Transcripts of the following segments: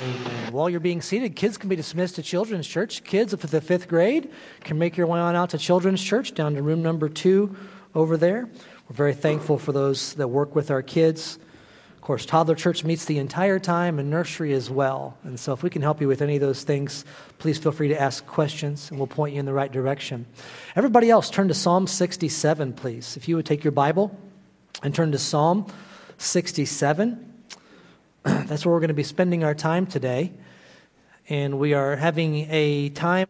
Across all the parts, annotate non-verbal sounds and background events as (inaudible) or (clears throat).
Amen. While you're being seated, kids can be dismissed to Children's Church. Kids up to the fifth grade can make your way on out to Children's Church down to room number two over there. We're very thankful for those that work with our kids. Of course, toddler church meets the entire time and nursery as well. And so, if we can help you with any of those things, please feel free to ask questions and we'll point you in the right direction. Everybody else, turn to Psalm 67, please. If you would take your Bible and turn to Psalm 67. (clears throat) That's where we're going to be spending our time today. And we are having a time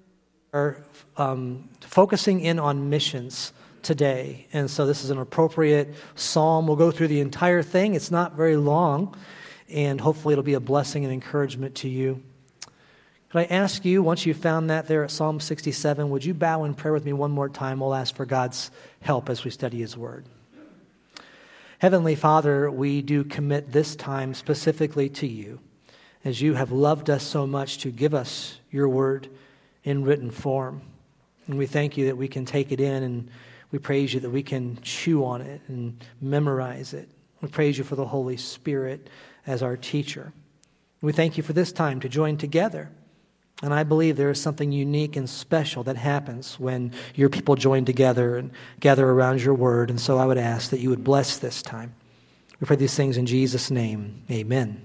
um, focusing in on missions today. And so this is an appropriate psalm. We'll go through the entire thing. It's not very long, and hopefully it'll be a blessing and encouragement to you. Could I ask you, once you've found that there at Psalm 67, would you bow in prayer with me one more time? We'll ask for God's help as we study His Word. Heavenly Father, we do commit this time specifically to you, as you have loved us so much to give us your Word in written form. And we thank you that we can take it in and we praise you that we can chew on it and memorize it. We praise you for the Holy Spirit as our teacher. We thank you for this time to join together. And I believe there is something unique and special that happens when your people join together and gather around your word. And so I would ask that you would bless this time. We pray these things in Jesus' name. Amen.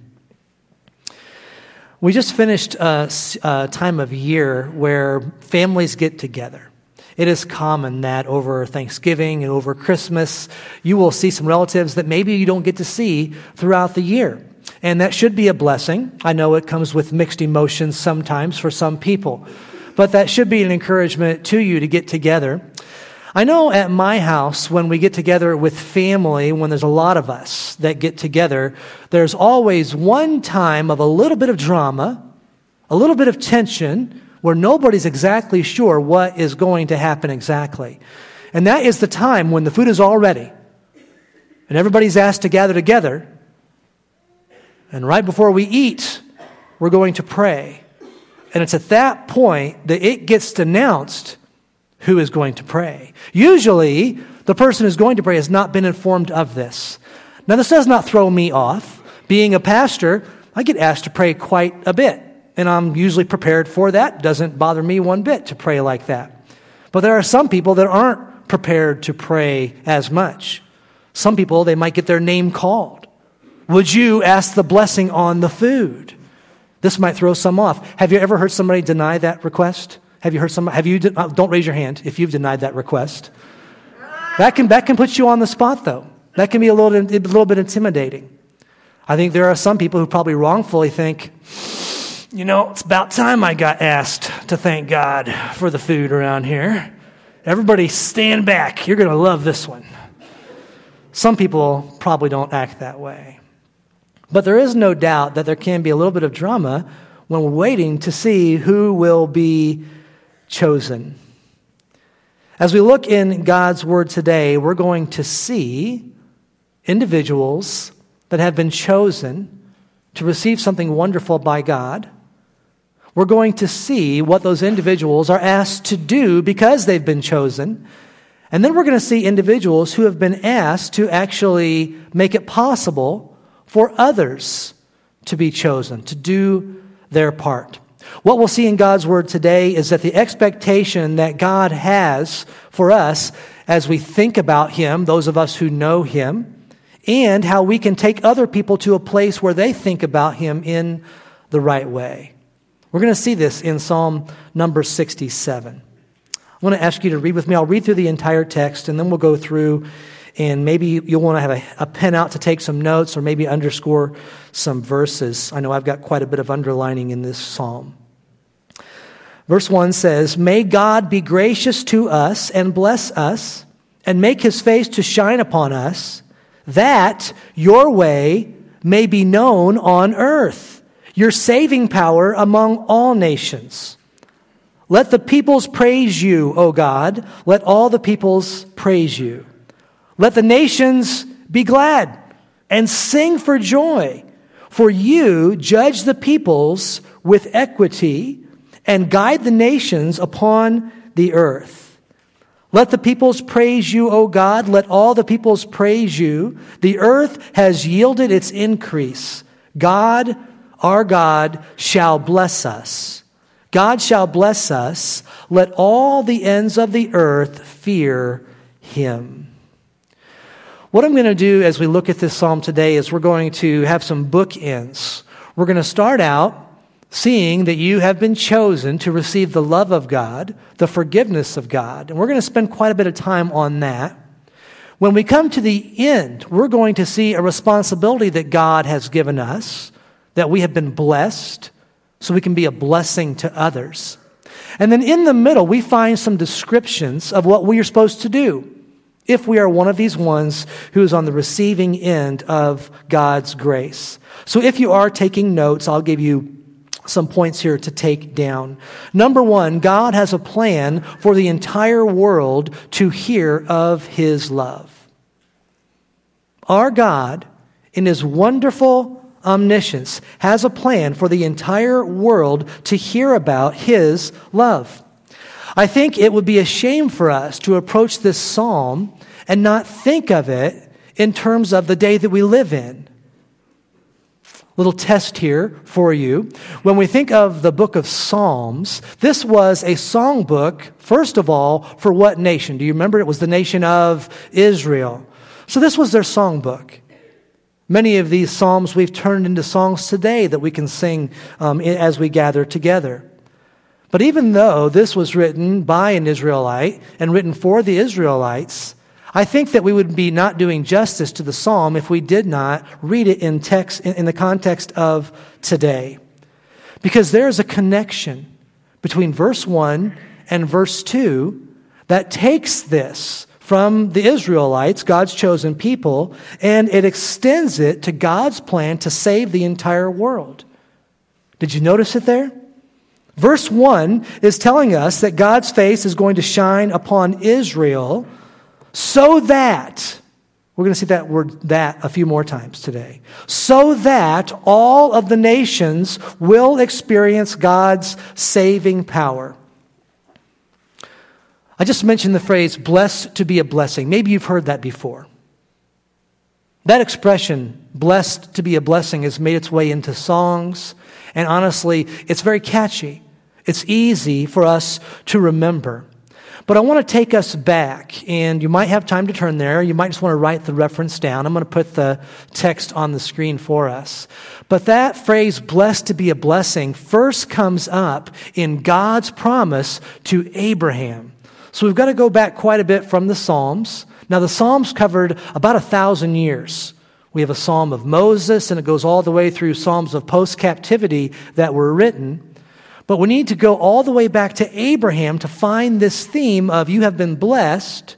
We just finished a, a time of year where families get together. It is common that over Thanksgiving and over Christmas, you will see some relatives that maybe you don't get to see throughout the year. And that should be a blessing. I know it comes with mixed emotions sometimes for some people, but that should be an encouragement to you to get together. I know at my house, when we get together with family, when there's a lot of us that get together, there's always one time of a little bit of drama, a little bit of tension, where nobody's exactly sure what is going to happen exactly. And that is the time when the food is all ready and everybody's asked to gather together. And right before we eat, we're going to pray. And it's at that point that it gets announced who is going to pray. Usually, the person who's going to pray has not been informed of this. Now, this does not throw me off. Being a pastor, I get asked to pray quite a bit and I'm usually prepared for that. Doesn't bother me one bit to pray like that. But there are some people that aren't prepared to pray as much. Some people, they might get their name called. Would you ask the blessing on the food? This might throw some off. Have you ever heard somebody deny that request? Have you heard somebody? Have you? De- uh, don't raise your hand if you've denied that request. That can that can put you on the spot, though. That can be a little a little bit intimidating. I think there are some people who probably wrongfully think, you know, it's about time I got asked to thank God for the food around here. Everybody stand back. You're going to love this one. Some people probably don't act that way. But there is no doubt that there can be a little bit of drama when we're waiting to see who will be chosen. As we look in God's Word today, we're going to see individuals that have been chosen to receive something wonderful by God we're going to see what those individuals are asked to do because they've been chosen. And then we're going to see individuals who have been asked to actually make it possible for others to be chosen, to do their part. What we'll see in God's Word today is that the expectation that God has for us as we think about Him, those of us who know Him, and how we can take other people to a place where they think about Him in the right way. We're going to see this in Psalm number 67. I want to ask you to read with me. I'll read through the entire text and then we'll go through and maybe you'll want to have a, a, pen out to take some notes or maybe underscore some verses. I know I've got quite a bit of underlining in this psalm. Verse 1 says, May God be gracious to us and bless us and make his face to shine upon us, that your way may be known on earth your saving power among all nations. Let the peoples praise you, O God. Let all the peoples praise you. Let the nations be glad and sing for joy. For you judge the peoples with equity and guide the nations upon the earth. Let the peoples praise you, O God. Let all the peoples praise you. The earth has yielded its increase. God our God shall bless us. God shall bless us. Let all the ends of the earth fear him. What I'm going to do as we look at this psalm today is we're going to have some bookends. We're going to start out seeing that you have been chosen to receive the love of God, the forgiveness of God. And we're going to spend quite a bit of time on that. When we come to the end, we're going to see a responsibility that God has given us, that we have been blessed, so we can be a blessing to others. And then in the middle, we find some descriptions of what we are supposed to do if we are one of these ones who is on the receiving end of God's grace. So if you are taking notes, I'll give you some points here to take down. Number one, God has a plan for the entire world to hear of his love. Our God, in his wonderful omniscience, has a plan for the entire world to hear about his love. I think it would be a shame for us to approach this psalm and not think of it in terms of the day that we live in little test here for you. When we think of the book of Psalms, this was a songbook, first of all, for what nation? Do you remember? It was the nation of Israel. So this was their songbook. Many of these psalms we've turned into songs today that we can sing um, as we gather together. But even though this was written by an Israelite and written for the Israelites, I think that we would be not doing justice to the psalm if we did not read it in text in the context of today. Because there is a connection between verse 1 and verse 2 that takes this from the Israelites, God's chosen people, and it extends it to God's plan to save the entire world. Did you notice it there? Verse 1 is telling us that God's face is going to shine upon Israel so that, we're going to see that word that a few more times today. So that all of the nations will experience God's saving power. I just mentioned the phrase blessed to be a blessing. Maybe you've heard that before. That expression, blessed to be a blessing, has made its way into songs, and honestly, it's very catchy. It's easy for us to remember. But I want to take us back, and you might have time to turn there. You might just want to write the reference down. I'm going to put the text on the screen for us. But that phrase, blessed to be a blessing, first comes up in God's promise to Abraham. So we've got to go back quite a bit from the Psalms. Now, the Psalms covered about a thousand years. We have a Psalm of Moses, and it goes all the way through Psalms of post captivity that were written. But we need to go all the way back to Abraham to find this theme of you have been blessed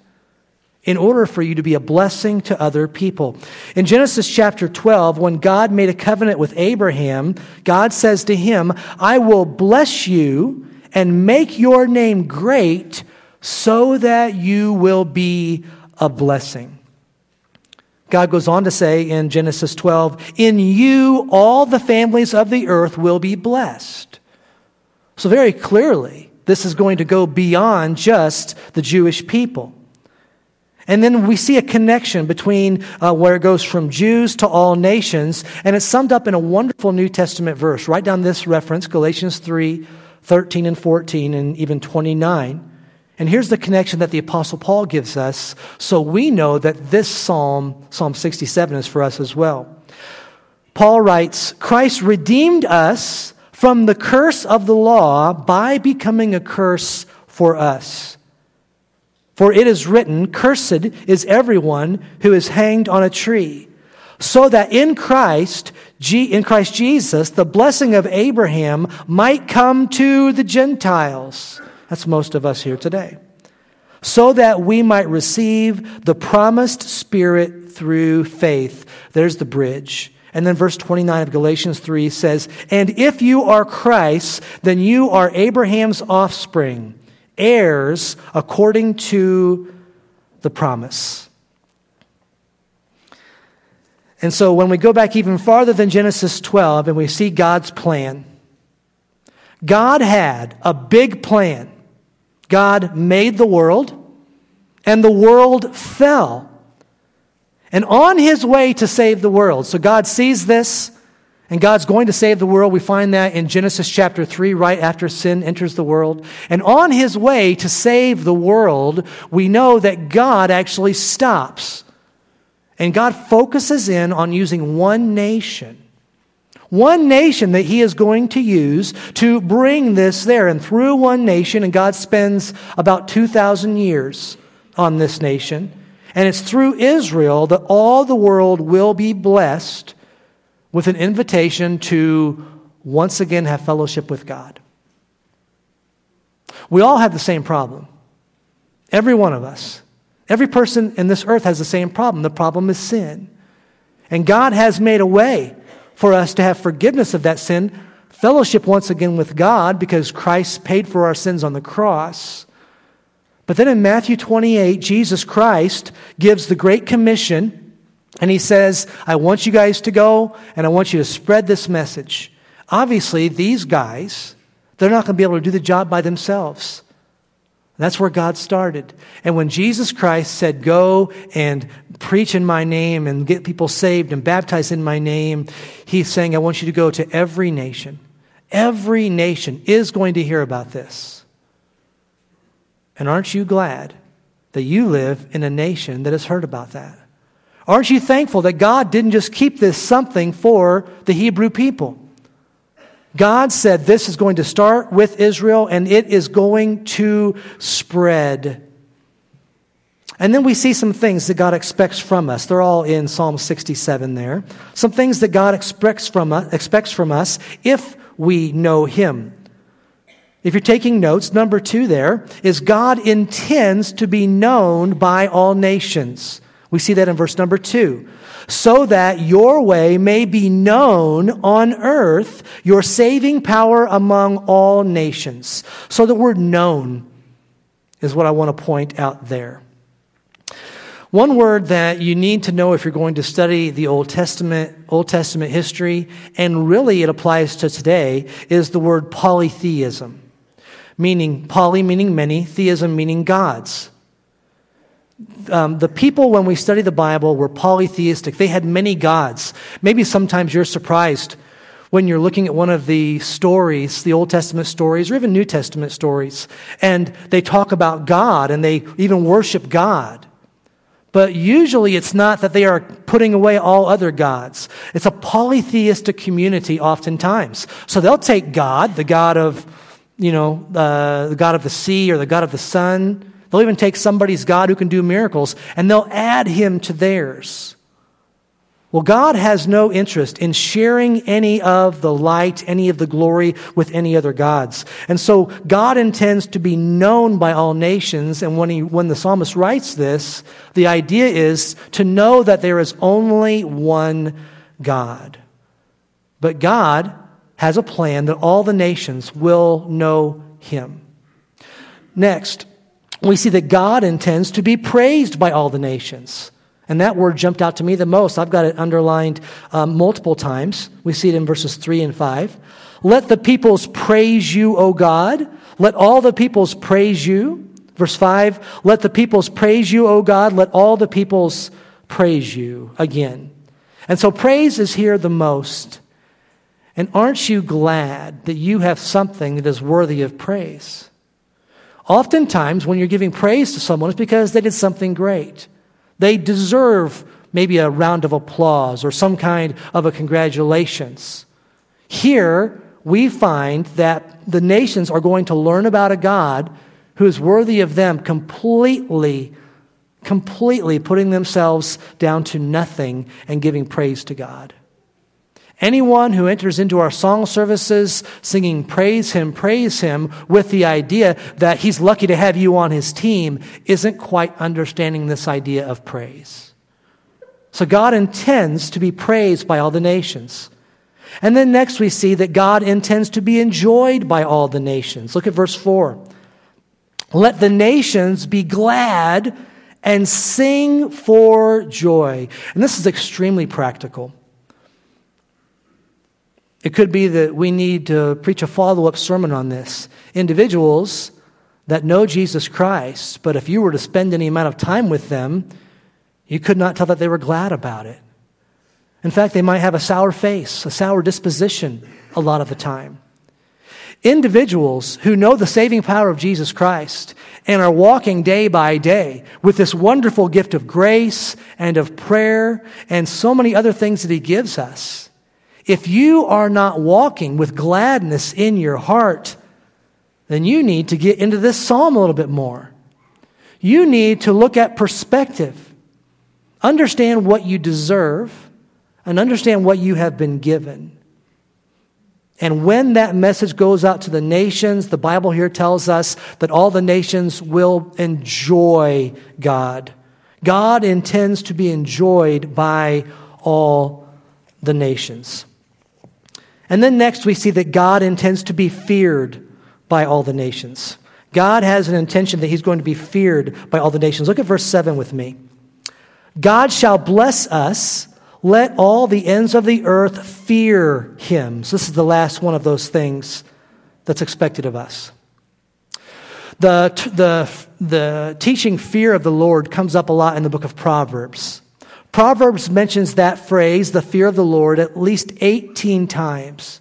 in order for you to be a blessing to other people. In Genesis chapter 12, when God made a covenant with Abraham, God says to him, I will bless you and make your name great so that you will be a blessing. God goes on to say in Genesis 12, In you all the families of the earth will be blessed. So, very clearly, this is going to go beyond just the Jewish people. And then we see a connection between uh, where it goes from Jews to all nations, and it's summed up in a wonderful New Testament verse. Write down this reference Galatians 3 13 and 14, and even 29. And here's the connection that the Apostle Paul gives us, so we know that this psalm, Psalm 67, is for us as well. Paul writes Christ redeemed us from the curse of the law by becoming a curse for us. For it is written, Cursed is everyone who is hanged on a tree, so that in Christ, in Christ Jesus, the blessing of Abraham might come to the Gentiles. That's most of us here today. So that we might receive the promised Spirit through faith. There's the bridge. And then verse 29 of Galatians 3 says, And if you are Christ, then you are Abraham's offspring, heirs according to the promise. And so when we go back even farther than Genesis 12 and we see God's plan, God had a big plan. God made the world, and the world fell and on his way to save the world. So God sees this And God's going to save the world. We find that in Genesis chapter 3, right after sin enters the world. And on his way to save the world, we know that God actually stops. And God focuses in on using one nation. One nation that he is going to use to bring this there. And through one nation, and God spends about 2,000 years on this nation. And it's through Israel that all the world will be blessed with an invitation to once again have fellowship with God. We all have the same problem. Every one of us. Every person in this earth has the same problem. The problem is sin. And God has made a way for us to have forgiveness of that sin, fellowship once again with God because Christ paid for our sins on the cross. But then in Matthew 28, Jesus Christ gives the Great Commission and he says, I want you guys to go and I want you to spread this message. Obviously, these guys, they're not going to be able to do the job by themselves. That's where God started. And when Jesus Christ said, Go and preach in my name and get people saved and baptize in my name, he's saying, I want you to go to every nation. Every nation is going to hear about this. And aren't you glad that you live in a nation that has heard about that? Aren't you thankful that God didn't just keep this something for the Hebrew people? God said this is going to start with Israel and it is going to spread. And then we see some things that God expects from us. They're all in Psalm 67 there. Some things that God expects from us, expects from us if we know Him. If you're taking notes, number two there is God intends to be known by all nations. We see that in verse number two. So that your way may be known on earth, your saving power among all nations. So the word known is what I want to point out there. One word that you need to know if you're going to study the Old Testament, Old Testament history, and really it applies to today, is the word polytheism. Meaning, poly meaning many, theism meaning gods um, the people, when we study the Bible, were polytheistic. They had many gods. Maybe sometimes you're surprised when you're looking at one of the stories, the Old Testament stories, or even New Testament stories, and they talk about God and they even worship God. But usually it's not that they are putting away all other gods. It's a polytheistic community oftentimes. So they'll take God, the God of, you know, uh, the God of the sea or the God of the sun, They'll even take somebody's God who can do miracles and they'll add him to theirs. Well, God has no interest in sharing any of the light, any of the glory with any other gods. And so God intends to be known by all nations. And when, he, when the psalmist writes this, the idea is to know that there is only one God. But God has a plan that all the nations will know him. Next, we see that God intends to be praised by all the nations. And that word jumped out to me the most. I've got it underlined um, multiple times. We see it in verses 3 and 5. Let the peoples praise you, O God. Let all the peoples praise you. Verse 5 Let the peoples praise you, O God. Let all the peoples praise you again. And so praise is here the most. And aren't you glad that you have something that is worthy of praise? Oftentimes, when you're giving praise to someone, it's because they did something great. They deserve maybe a round of applause or some kind of a congratulations. Here, we find that the nations are going to learn about a God who is worthy of them completely, completely putting themselves down to nothing and giving praise to God. Anyone who enters into our song services singing praise him, praise him with the idea that he's lucky to have you on his team isn't quite understanding this idea of praise. So God intends to be praised by all the nations. And then next we see that God intends to be enjoyed by all the nations. Look at verse 4. Let the nations be glad and sing for joy. And this is extremely practical. It could be that we need to preach a follow up sermon on this. Individuals that know Jesus Christ, but if you were to spend any amount of time with them, you could not tell that they were glad about it. In fact, they might have a sour face, a sour disposition a lot of the time. Individuals who know the saving power of Jesus Christ and are walking day by day with this wonderful gift of grace and of prayer and so many other things that He gives us. If you are not walking with gladness in your heart, then you need to get into this psalm a little bit more. You need to look at perspective, understand what you deserve, and understand what you have been given. And when that message goes out to the nations, the Bible here tells us that all the nations will enjoy God. God intends to be enjoyed by all the nations. And then next, we see that God intends to be feared by all the nations. God has an intention that he's going to be feared by all the nations. Look at verse 7 with me. God shall bless us let all the ends of the earth fear him. So, this is the last one of those things that's expected of us. The, the, the teaching fear of the Lord comes up a lot in the book of Proverbs. Proverbs mentions that phrase, the fear of the Lord, at least 18 times.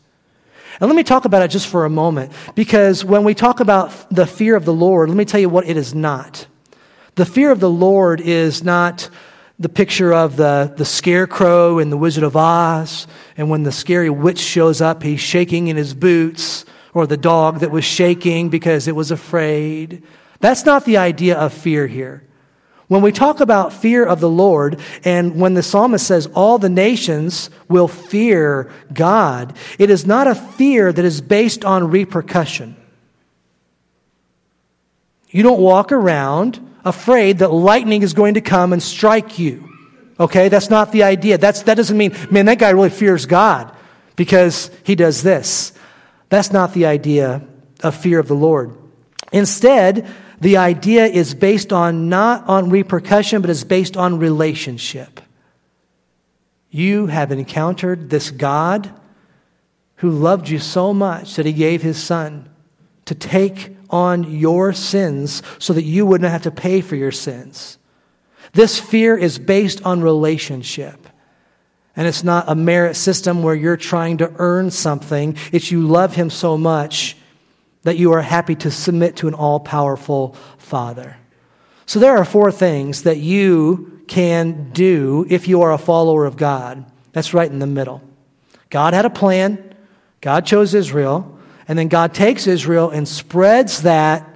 And let me talk about it just for a moment, because when we talk about the fear of the Lord, let me tell you what it is not. The fear of the Lord is not the picture of the, the scarecrow in The Wizard of Oz, and when the scary witch shows up, he's shaking in his boots, or the dog that was shaking because it was afraid. That's not the idea of fear here. When we talk about fear of the Lord, and when the psalmist says all the nations will fear God, it is not a fear that is based on repercussion. You don't walk around afraid that lightning is going to come and strike you. Okay, that's not the idea. That's, that doesn't mean, man, that guy really fears God because he does this. That's not the idea of fear of the Lord. Instead, the idea is based on not on repercussion, but is based on relationship. You have encountered this God who loved you so much that he gave his son to take on your sins so that you wouldn't have to pay for your sins. This fear is based on relationship. And it's not a merit system where you're trying to earn something. It's you love him so much that you are happy to submit to an all powerful Father. So there are four things that you can do if you are a follower of God. That's right in the middle. God had a plan, God chose Israel. And then God takes Israel and spreads that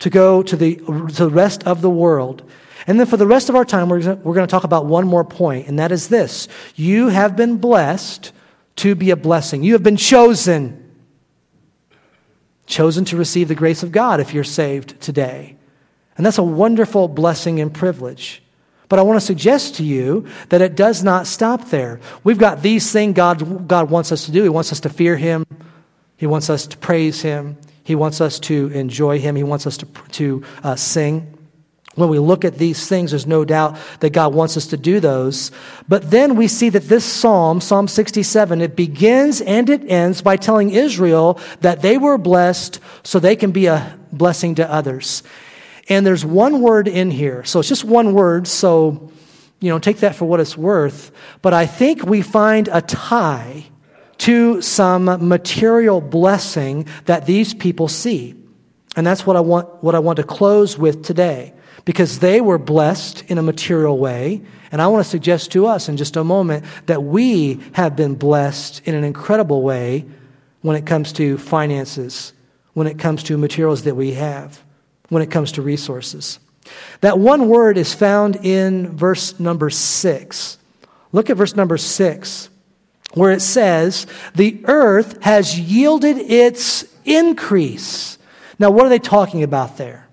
to go to the, to the rest of the world. And then for the rest of our time, we're, we're going to talk about one more point, and that is this You have been blessed to be a blessing, you have been chosen. Chosen to receive the grace of God if you're saved today. And that's a wonderful blessing and privilege. But I want to suggest to you that it does not stop there. We've got these things God, God wants us to do. He wants us to fear Him, he wants us to praise Him. He wants us to enjoy Him. He wants us to, to uh, sing. When we look at these things, there's no doubt that God wants us to do those. But then we see that this psalm, Psalm 67, it begins and it ends by telling Israel that they were blessed so they can be a blessing to others. And there's one word in here. So it's just one word. So, you know, take that for what it's worth. But I think we find a tie to some material blessing that these people see. And that's what I want, what I want to close with today. Because they were blessed in a material way. And I want to suggest to us in just a moment that we have been blessed in an incredible way when it comes to finances, when it comes to materials that we have, when it comes to resources. That one word is found in verse number six. Look at verse number six where it says, The earth has yielded its increase. Now, what are they talking about there?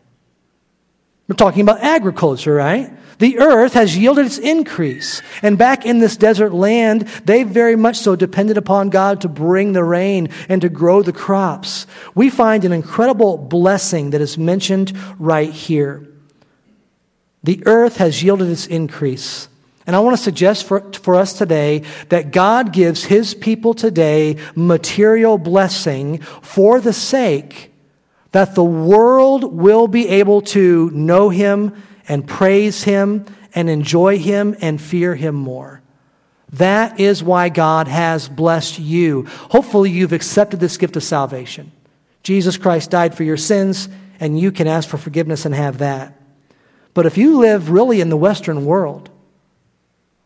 We're talking about agriculture, right? The earth has yielded its increase. And back in this desert land, they very much so depended upon God to bring the rain and to grow the crops. We find an incredible blessing that is mentioned right here. The earth has yielded its increase. And I want to suggest for, for us today that God gives his people today material blessing for the sake that the world will be able to know him and praise him and enjoy him and fear him more. That is why God has blessed you. Hopefully, you've accepted this gift of salvation. Jesus Christ died for your sins, and you can ask for forgiveness and have that. But if you live really in the Western world,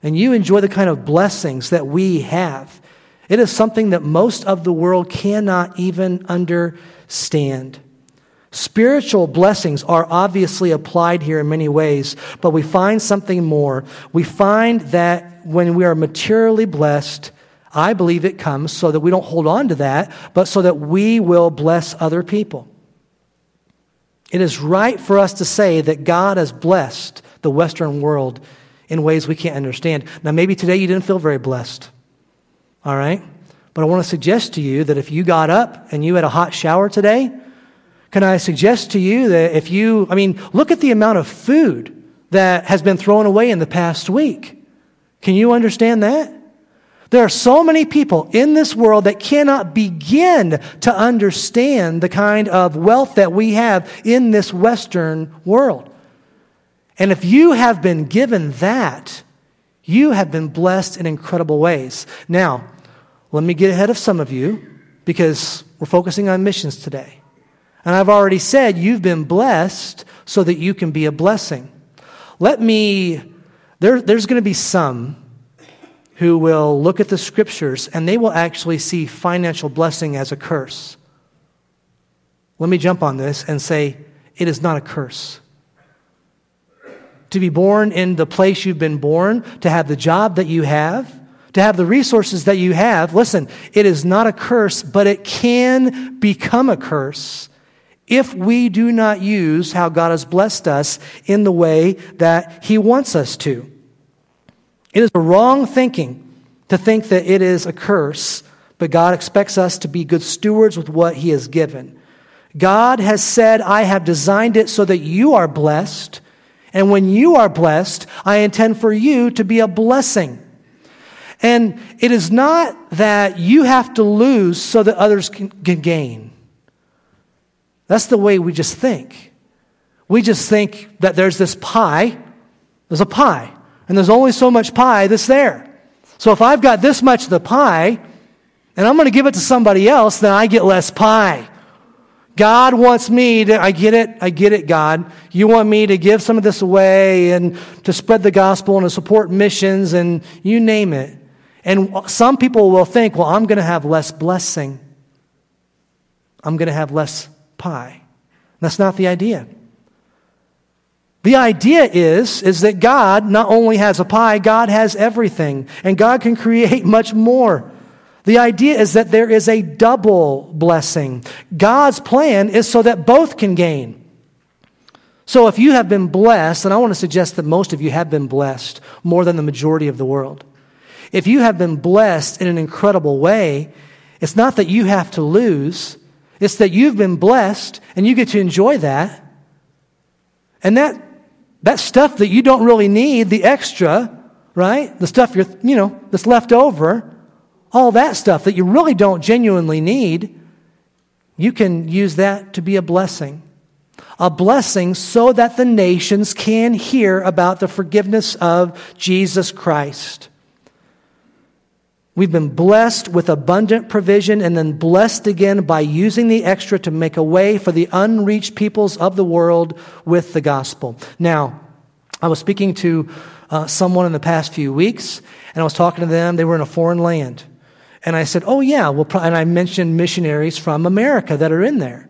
and you enjoy the kind of blessings that we have, it is something that most of the world cannot even understand. Spiritual blessings are obviously applied here in many ways, but we find something more. We find that when we are materially blessed, I believe it comes so that we don't hold on to that, but so that we will bless other people. It is right for us to say that God has blessed the Western world in ways we can't understand. Now, maybe today you didn't feel very blessed, all right? But I want to suggest to you that if you got up and you had a hot shower today, can I suggest to you that if you, I mean, look at the amount of food that has been thrown away in the past week. Can you understand that? There are so many people in this world that cannot begin to understand the kind of wealth that we have in this Western world. And if you have been given that, you have been blessed in incredible ways. Now, let me get ahead of some of you because we're focusing on missions today. And I've already said you've been blessed so that you can be a blessing. Let me, there, there's going to be some who will look at the scriptures and they will actually see financial blessing as a curse. Let me jump on this and say it is not a curse. To be born in the place you've been born, to have the job that you have, to have the resources that you have, listen, it is not a curse, but it can become a curse if we do not use how God has blessed us in the way that He wants us to. It is a wrong thinking to think that it is a curse, but God expects us to be good stewards with what He has given. God has said, I have designed it so that you are blessed. And when you are blessed, I intend for you to be a blessing. And it is not that you have to lose so that others can, can gain. That's the way we just think. We just think that there's this pie, there's a pie, and there's only so much pie that's there. So if I've got this much of the pie, and I'm going to give it to somebody else, then I get less pie. God wants me to, I get it, I get it, God. You want me to give some of this away and to spread the gospel and to support missions and you name it. And some people will think, well, I'm going to have less blessing. I'm going to have less pie. That's not the idea. The idea is, is that God not only has a pie, God has everything, and God can create (laughs) much more. The idea is that there is a double blessing. God's plan is so that both can gain. So if you have been blessed, and I want to suggest that most of you have been blessed more than the majority of the world. If you have been blessed in an incredible way, it's not that you have to lose, it's that you've been blessed and you get to enjoy that. And that, that stuff that you don't really need, the extra, right? The stuff you're, you know, that's left over, all that stuff that you really don't genuinely need, you can use that to be a blessing. A blessing so that the nations can hear about the forgiveness of Jesus Christ. We've been blessed with abundant provision and then blessed again by using the extra to make a way for the unreached peoples of the world with the gospel. Now, I was speaking to uh, someone in the past few weeks, and I was talking to them. They were in a foreign land. And I said, Oh, yeah, well, and I mentioned missionaries from America that are in there.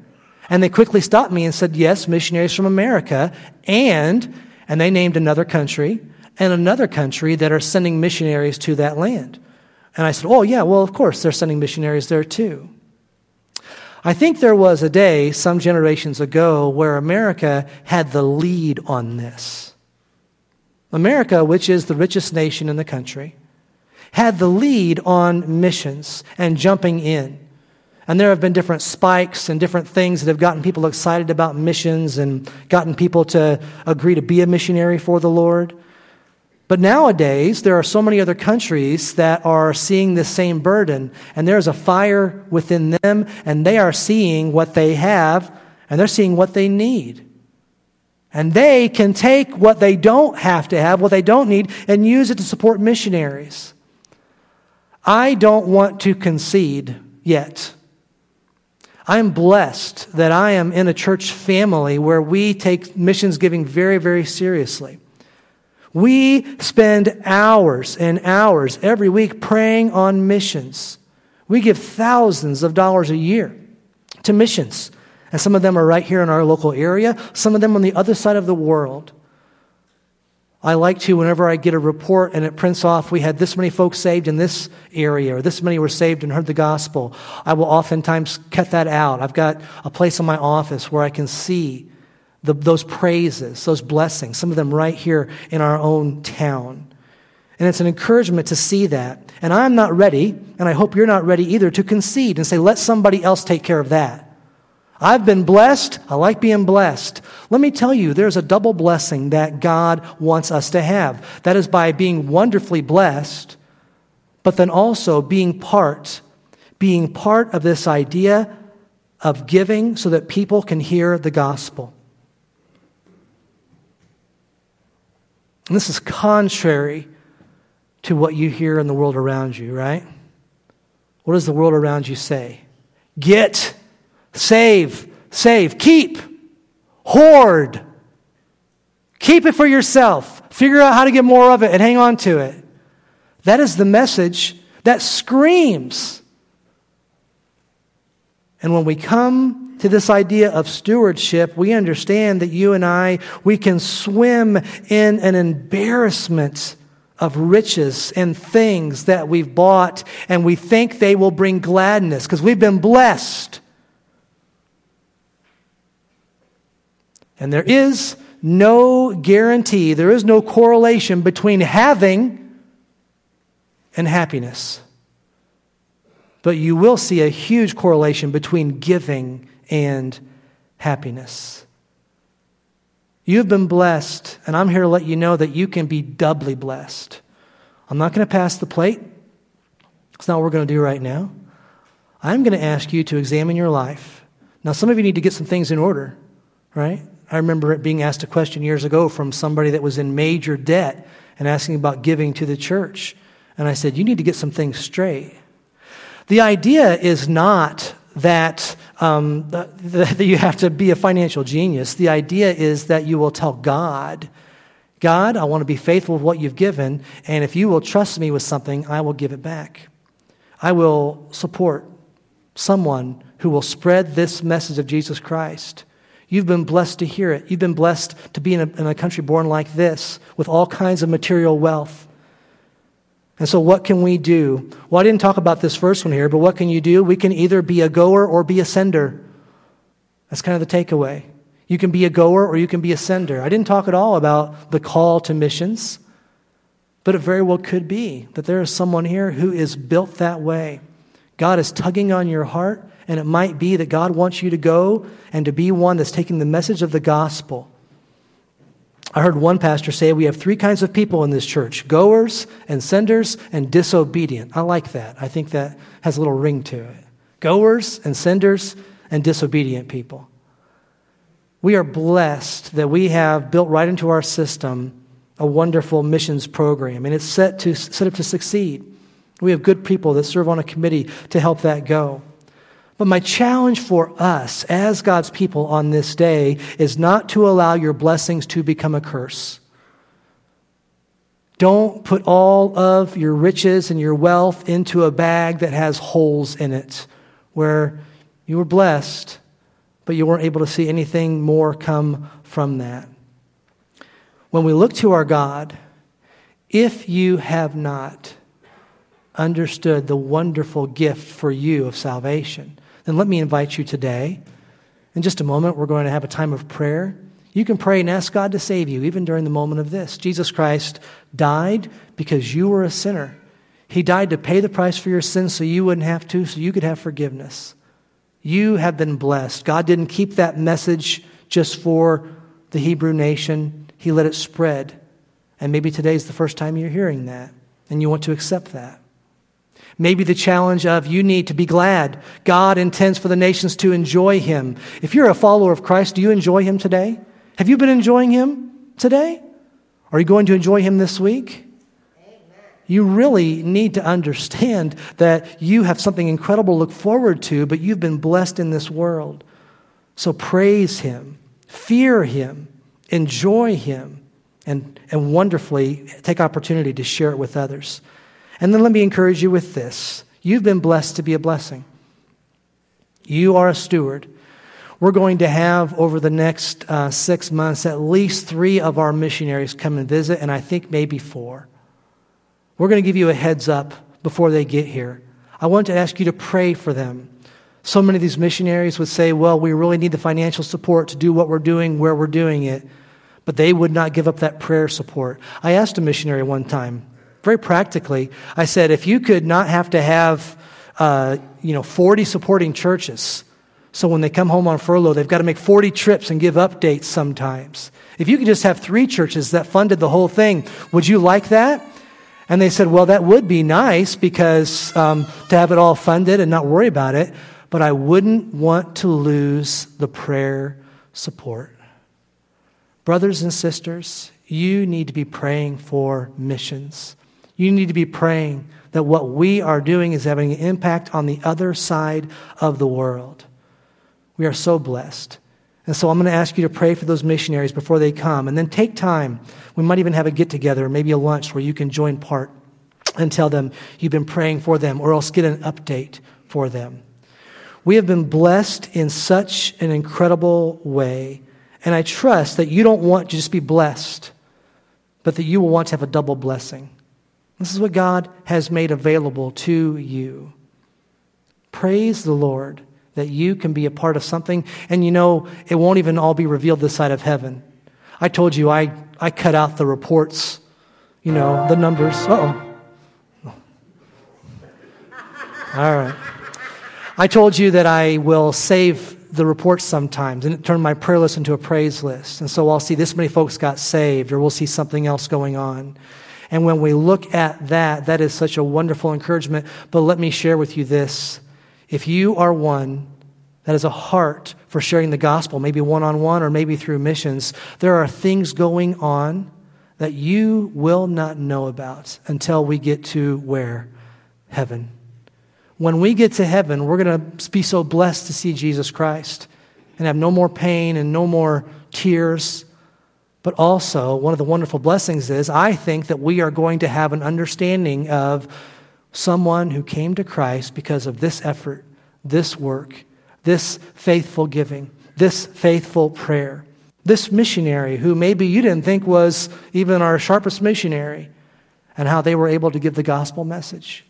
And they quickly stopped me and said, Yes, missionaries from America. And, and they named another country and another country that are sending missionaries to that land. And I said, Oh, yeah, well, of course, they're sending missionaries there too. I think there was a day some generations ago where America had the lead on this. America, which is the richest nation in the country, had the lead on missions and jumping in. And there have been different spikes and different things that have gotten people excited about missions and gotten people to agree to be a missionary for the Lord. But nowadays, there are so many other countries that are seeing the same burden, and there's a fire within them, and they are seeing what they have, and they're seeing what they need. And they can take what they don't have to have, what they don't need, and use it to support missionaries. I don't want to concede yet. I'm blessed that I am in a church family where we take missions giving very, very seriously. We spend hours and hours every week praying on missions. We give thousands of dollars a year to missions. And some of them are right here in our local area, some of them on the other side of the world. I like to, whenever I get a report and it prints off, we had this many folks saved in this area, or this many were saved and heard the gospel, I will oftentimes cut that out. I've got a place in my office where I can see the, those praises, those blessings, some of them right here in our own town. And it's an encouragement to see that. And I'm not ready, and I hope you're not ready either, to concede and say, let somebody else take care of that. I've been blessed. I like being blessed. Let me tell you, there's a double blessing that God wants us to have. That is by being wonderfully blessed, but then also being part, being part of this idea of giving so that people can hear the gospel. And this is contrary to what you hear in the world around you, right? What does the world around you say? Get Save, save, keep, hoard. Keep it for yourself. Figure out how to get more of it and hang on to it. That is the message that screams. And when we come to this idea of stewardship, we understand that you and I, we can swim in an embarrassment of riches and things that we've bought, and we think they will bring gladness because we've been blessed. And there is no guarantee, there is no correlation between having and happiness. But you will see a huge correlation between giving and happiness. You've been blessed, and I'm here to let you know that you can be doubly blessed. I'm not going to pass the plate. It's not what we're going to do right now. I'm going to ask you to examine your life. Now, some of you need to get some things in order, right? I remember being asked a question years ago from somebody that was in major debt and asking about giving to the church. And I said, You need to get some things straight. The idea is not that, um, that you have to be a financial genius. The idea is that you will tell God, God, I want to be faithful with what you've given, and if you will trust me with something, I will give it back. I will support someone who will spread this message of Jesus Christ. You've been blessed to hear it. You've been blessed to be in a, in a country born like this with all kinds of material wealth. And so, what can we do? Well, I didn't talk about this first one here, but what can you do? We can either be a goer or be a sender. That's kind of the takeaway. You can be a goer or you can be a sender. I didn't talk at all about the call to missions, but it very well could be that there is someone here who is built that way. God is tugging on your heart and it might be that God wants you to go and to be one that's taking the message of the gospel. I heard one pastor say we have three kinds of people in this church goers and senders and disobedient. I like that. I think that has a little ring to it. Goers and senders and disobedient people. We are blessed that we have built right into our system a wonderful missions program, and it's set, to, set up to succeed. We have good people that serve on a committee to help that go. But my challenge for us as God's people on this day is not to allow your blessings to become a curse. Don't put all of your riches and your wealth into a bag that has holes in it, where you were blessed, but you weren't able to see anything more come from that. When we look to our God, if you have not understood the wonderful gift for you of salvation, then let me invite you today. In just a moment, we're going to have a time of prayer. You can pray and ask God to save you, even during the moment of this. Jesus Christ died because you were a sinner. He died to pay the price for your sins so you wouldn't have to, so you could have forgiveness. You have been blessed. God didn't keep that message just for the Hebrew nation, He let it spread. And maybe today's the first time you're hearing that, and you want to accept that. Maybe the challenge of you need to be glad. God intends for the nations to enjoy him. If you're a follower of Christ, do you enjoy him today? Have you been enjoying him today? Are you going to enjoy him this week? Amen. you really need to understand that you have something incredible to look forward to, but you've been blessed in this world. So praise Him, fear Him, enjoy Him, and, and wonderfully take opportunity to share it with others. And then let me encourage you with this you've been blessed to be a blessing. You are a steward. We're going to have over the next uh, six months at least three of our missionaries come and visit, and I think maybe four. We're going to give you a heads up before they get here. I want to ask you to pray for them. So many of these missionaries would say, Well, we really need the financial support to do what we're doing where we're doing it. But they would not give up that prayer support. I asked a missionary one time, very practically, I said, If you could not have to have uh, you know, 40 supporting churches, so when they come home on furlough, they've got to make 40 trips and give updates sometimes. If you could just have three churches that funded the whole thing, would you like that? And they said, well, that would be nice because um, to have it all funded and not worry about it, but I wouldn't want to lose the prayer support. Brothers and sisters, you need to be praying for missions. You need to be praying that what we are doing is having an impact on the other side of the world. We are so blessed. And so I'm going to ask you to pray for those missionaries before they come. And then take time. We might even have a get together, maybe a lunch where you can join part and tell them you've been praying for them, or else get an update for them. We have been blessed in such an incredible way. And I trust that you don't want to just be blessed, but that you will want to have a double blessing. This is what God has made available to you. Praise the Lord that you can be a part of something. And you know, it won't even all be revealed this side of heaven. I told you I, I cut out the reports, you know, the numbers. oh. All right. I told you that I will save the reports sometimes and turn my prayer list into a praise list. And so I'll see this many folks got saved, or we'll see something else going on. And when we look at that, that is such a wonderful encouragement. But let me share with you this if you are one that has a heart for sharing the gospel, maybe one on one or maybe through missions, there are things going on that you will not know about until we get to where? Heaven. When we get to heaven, we're going to be so blessed to see Jesus Christ and have no more pain and no more tears. But also, one of the wonderful blessings is I think that we are going to have an understanding of someone who came to Christ because of this effort, this work, this faithful giving, this faithful prayer. This missionary who maybe you didn't think was even our sharpest missionary, and how they were able to give the gospel message.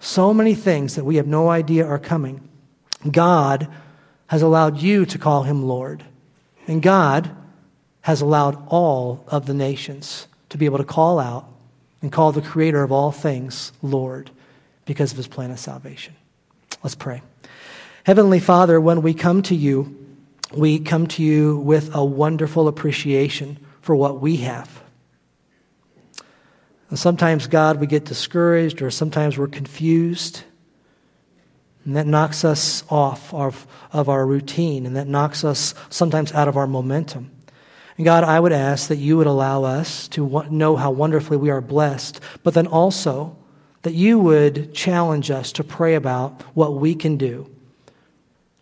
So many things that we have no idea are coming. God has allowed you to call him Lord, and God has allowed all of the nations to be able to call out and call the creator of all things Lord because of his plan of salvation. Let's pray. Heavenly Father, when we come to you, we come to you with a wonderful appreciation for what we have. And sometimes, God, we get discouraged or sometimes we're confused. And that knocks us off of, of our routine and that knocks us sometimes out of our momentum. And God, I would ask that you would allow us to know how wonderfully we are blessed, but then also that you would challenge us to pray about what we can do.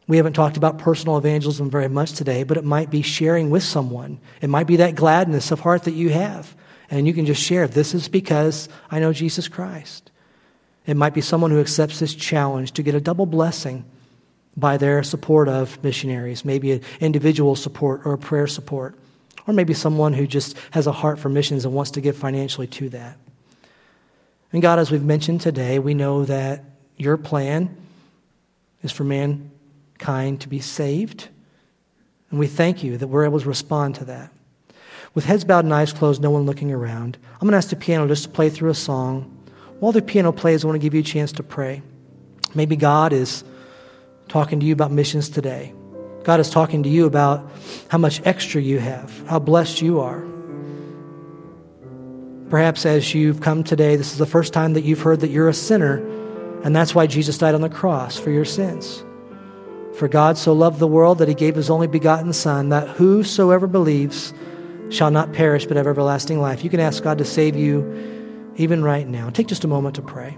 We haven't talked about personal evangelism very much today, but it might be sharing with someone. It might be that gladness of heart that you have. And you can just share, this is because I know Jesus Christ. It might be someone who accepts this challenge to get a double blessing by their support of missionaries, maybe an individual support or a prayer support. Or maybe someone who just has a heart for missions and wants to give financially to that. And God, as we've mentioned today, we know that your plan is for mankind to be saved. And we thank you that we're able to respond to that. With heads bowed and eyes closed, no one looking around, I'm going to ask the piano just to play through a song. While the piano plays, I want to give you a chance to pray. Maybe God is talking to you about missions today. God is talking to you about how much extra you have, how blessed you are. Perhaps as you've come today, this is the first time that you've heard that you're a sinner, and that's why Jesus died on the cross for your sins. For God so loved the world that he gave his only begotten Son, that whosoever believes shall not perish but have everlasting life. You can ask God to save you even right now. Take just a moment to pray.